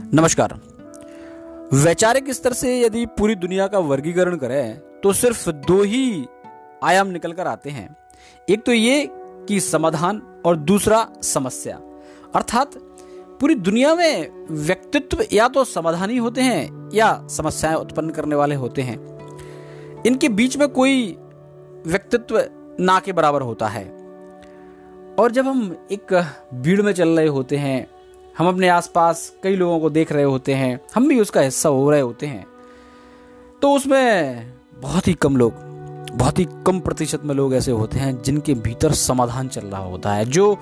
नमस्कार। वैचारिक स्तर से यदि पूरी दुनिया का वर्गीकरण करें तो सिर्फ़ दो ही आयाम निकल कर आते हैं। एक तो ये कि समाधान और दूसरा समस्या। अर्थात, पूरी दुनिया में व्यक्तित्व या तो समाधानी होते हैं या समस्याएँ उत्पन्न करने वाले होते हैं। इनके बीच में कोई व्यक्तित्व ना के बराबर होता है। और जब हम एक भीड़ में चल रहे होते हैं हम अपने आसपास कई लोगों को देख रहे होते हैं, हम भी उसका हिस्सा हो रहे होते हैं। तो उसमें बहुत ही कम लोग, बहुत ही कम प्रतिशत में लोग ऐसे होते हैं जिनके भीतर समाधान चल रहा होता है, जो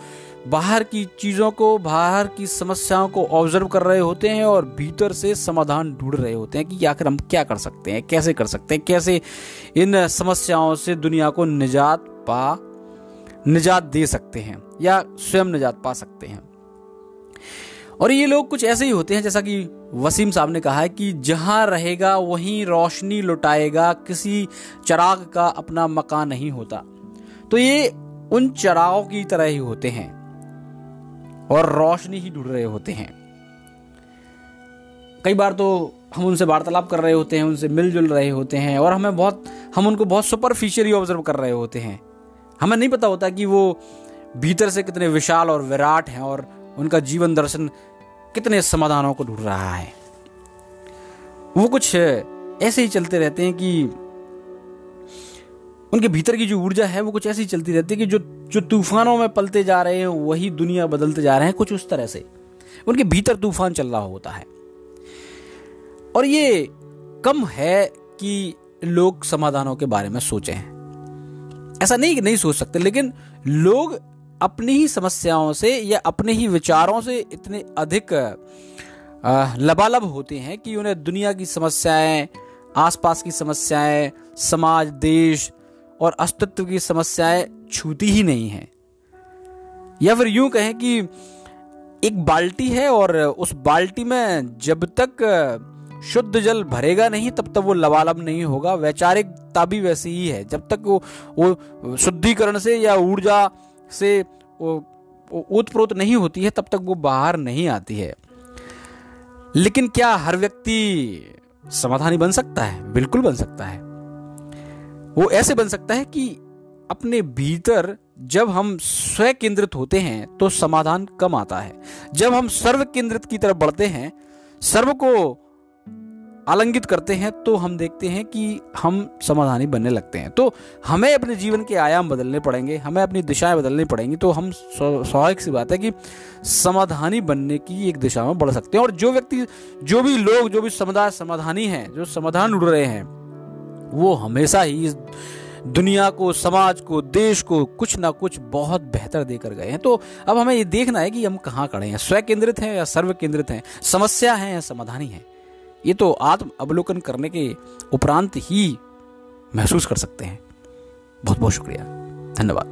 बाहर की चीज़ों को, बाहर की समस्याओं को ऑब्ज़र्व कर रहे होते हैं और भीतर से समाधान ढूंढ रहे होते हैं कि आखिर हम क्या कर सकते हैं, कैसे कर सकते हैं, कैसे इन समस्याओं से दुनिया को निजात पा, निजात दे सकते हैं या स्वयं निजात पा सकते हैं। और ये लोग कुछ ऐसे ही होते हैं, जैसा कि वसीम साहब ने कहा है कि जहाँ रहेगा वहीं रोशनी लुटाएगा, किसी चराग का अपना मकान नहीं होता। तो ये उन चरागों की तरह ही होते हैं और रोशनी ही ढूंढ रहे होते हैं। कई बार तो हम उनसे वार्तालाप कर रहे होते हैं, उनसे मिलजुल रहे होते हैं और हमें बहुत, हम उनको बहुत सुपरफिशियली ऑब्ज़र्व कर रहे होते हैं। हमें नहीं पता होता कि वो भीतर से कितने विशाल और विराट हैं और उनका जीवन दर्शन कितने समाधानों को ढूंढ रहा है। वो कुछ ऐसे ही चलते रहते हैं कि उनके भीतर की जो ऊर्जा है, वो कुछ ऐसी चलती रहती है कि जो जो तूफानों में पलते जा रहे हैं, वही दुनिया बदलते जा रहे हैं, कुछ उस तरह से। उनके भीतर तूफ़ान चल रहा होता है। और ये कम है कि लोग समाधानों के बारे में सोचें। ऐसा नहीं कि नहीं सोच सकते, लेकिन लोग अपनी ही समस्याओं से या अपने ही विचारों से इतने अधिक लबालब होते हैं कि उन्हें दुनिया की समस्याएँ, आसपास की समस्याएँ, समाज, देश और अस्तित्व की समस्याएँ छूती ही नहीं हैं। या फिर यूँ कहें कि एक बाल्टी है और उस बाल्टी में जब तक शुद्ध जल भरेगा नहीं, तब तक वो लबालब नहीं होगा। वैचारिकता भी वैसी ही है। जब तक वो वो शुद्धिकरण से या ऊर्जा से वो उत्प्रोत नहीं होती है, तब तक वो बाहर नहीं आती है। लेकिन क्या हर व्यक्ति समाधानी बन सकता है? बिल्कुल बन सकता है। वो ऐसे बन सकता है कि अपने भीतर जब हम स्व केंद्रित होते हैं तो समाधान कम आता है। जब हम सर्व केंद्रित की तरफ़ बढ़ते हैं, सर्व को आलंगित करते हैं तो हम देखते हैं कि हम समाधानी बनने लगते हैं। तो हमें अपने जीवन के आयाम बदलने पड़ेंगे, हमें अपनी दिशाएँ बदलनी पड़ेंगी तो हम स्वाभाविक सी बात है कि समाधानी बनने की एक दिशा में बढ़ सकते हैं। और जो व्यक्ति, जो भी लोग, जो भी समुदाय समाधानी हैं, जो समाधान उड़ रहे हैं, वो हमेशा ही इस दुनिया को, समाज को, देश को कुछ ना कुछ बहुत बेहतर देकर गए हैं। तो अब हमें ये देखना है कि हम कहाँ खड़े हैं। स्व केंद्रित हैं या सर्व केंद्रित हैं? समस्या है या समाधानी है? ये तो आत्म अवलोकन करने के उपरांत ही महसूस कर सकते हैं। बहुत बहुत शुक्रिया। धन्यवाद।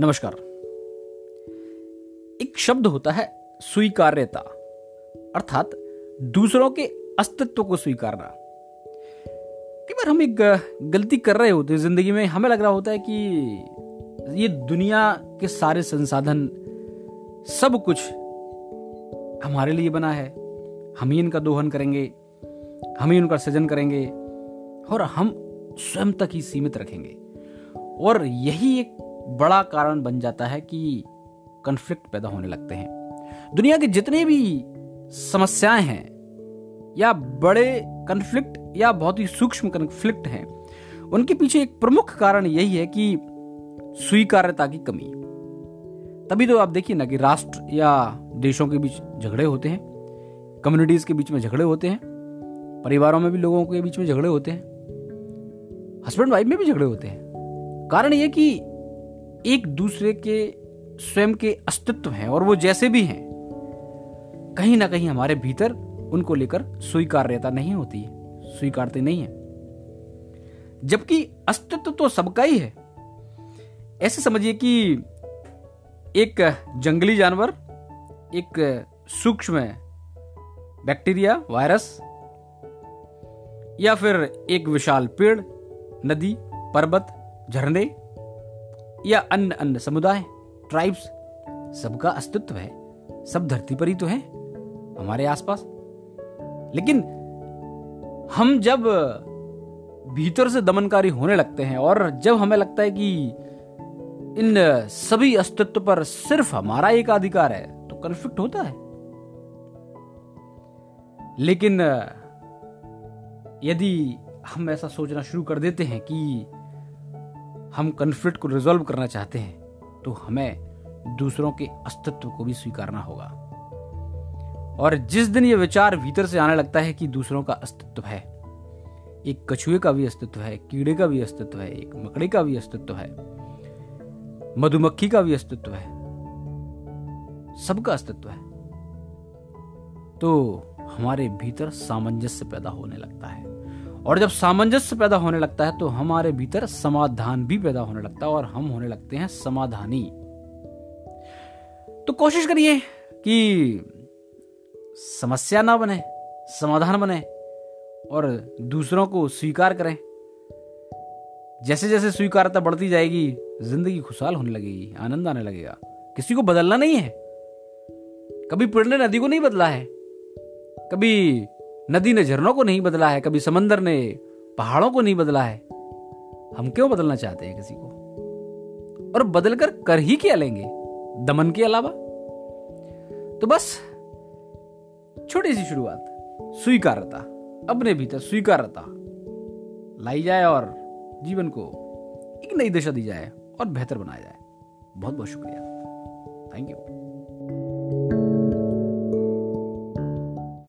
नमस्कार। एक शब्द होता है स्वीकार्यता, अर्थात दूसरों के अस्तित्व को स्वीकारना। कई बार हम एक गलती कर रहे होते हैं ज़िंदगी में। हमें लग रहा होता है कि ये दुनिया के सारे संसाधन सब कुछ हमारे लिए बना है। हम ही इनका दोहन करेंगे, हम ही उनका सृजन करेंगे और हम स्वयं तक ही सीमित रखेंगे। और यही एक बड़ा कारण बन जाता है कि कन्फ्लिक्ट पैदा होने लगते हैं। दुनिया के जितने भी समस्याएँ हैं या बड़े कन्फ्लिक्ट या बहुत ही सूक्ष्म कन्फ्लिक्ट हैं, उनके पीछे एक प्रमुख कारण यही है कि स्वीकार्यता की कमी। तभी तो आप देखिए ना कि राष्ट्र या देशों के बीच झगड़े होते हैं कम्युनिटीज के बीच में झगड़े होते हैं, परिवारों में भी लोगों के बीच में झगड़े होते हैं हस्बैंड वाइफ में भी झगड़े होते हैं। कारण यह कि एक दूसरे के स्वयं के अस्तित्व हैं और वो जैसे भी हैं, कहीं ना कहीं हमारे भीतर उनको लेकर स्वीकार्यता नहीं होती है। स्वीकारते नहीं है। जबकि अस्तित्व तो सबका ही है। ऐसे समझिए कि एक जंगली जानवर, एक सूक्ष्म बैक्टीरिया, वायरस, या फिर एक विशाल पेड़, नदी, पर्वत, झरने, या अन्य अन्य समुदाय ट्राइब्स सबका अस्तित्व है। सब धरती पर ही तो है, हमारे आसपास। लेकिन हम जब भीतर से दमनकारी होने लगते हैं और जब हमें लगता है कि इन सभी अस्तित्व पर सिर्फ़ हमारा एक अधिकार है तो कन्फ्लिक्ट होता है। लेकिन, यदि हम ऐसा सोचना शुरू कर देते हैं कि हम कन्फ्लिक्ट को रिजोल्व करना चाहते हैं तो हमें दूसरों के अस्तित्व को भी स्वीकारना होगा। और जिस दिन यह विचार भीतर से आने लगता है कि दूसरों का अस्तित्व है, एक कछुए का भी अस्तित्व है कीड़े का भी अस्तित्व है, एक मकड़े का भी अस्तित्व है, मधुमक्खी का भी अस्तित्व है, सबका अस्तित्व है तो हमारे भीतर सामंजस्य पैदा होने लगता है। और जब सामंजस्य पैदा होने लगता है तो हमारे भीतर समाधान भी पैदा होने लगता है और हम होने लगते हैं समाधानी। तो कोशिश करिए कि समस्या ना बने, समाधान बने और दूसरों को स्वीकार करें। जैसे जैसे स्वीकारता बढ़ती जाएगी, ज़िंदगी खुशहाल होने लगेगी, आनंद आने लगेगा। किसी को बदलना नहीं है। कभी पेड़ ने नदी को नहीं बदला है। कभी नदी ने झरनों को नहीं बदला है। कभी समंदर ने पहाड़ों को नहीं बदला है। हम क्यों बदलना चाहते हैं किसी को? और बदल कर कर ही क्या लेंगे? दमन के अलावा? तो बस छोटी सी शुरुआत। स्वीकारता, अपने भीतर स्वीकारता। लाई जाए और जीवन को एक नई दिशा दी जाए और बेहतर बनाया जाए। बहुत बहुत शुक्रिया। Thank you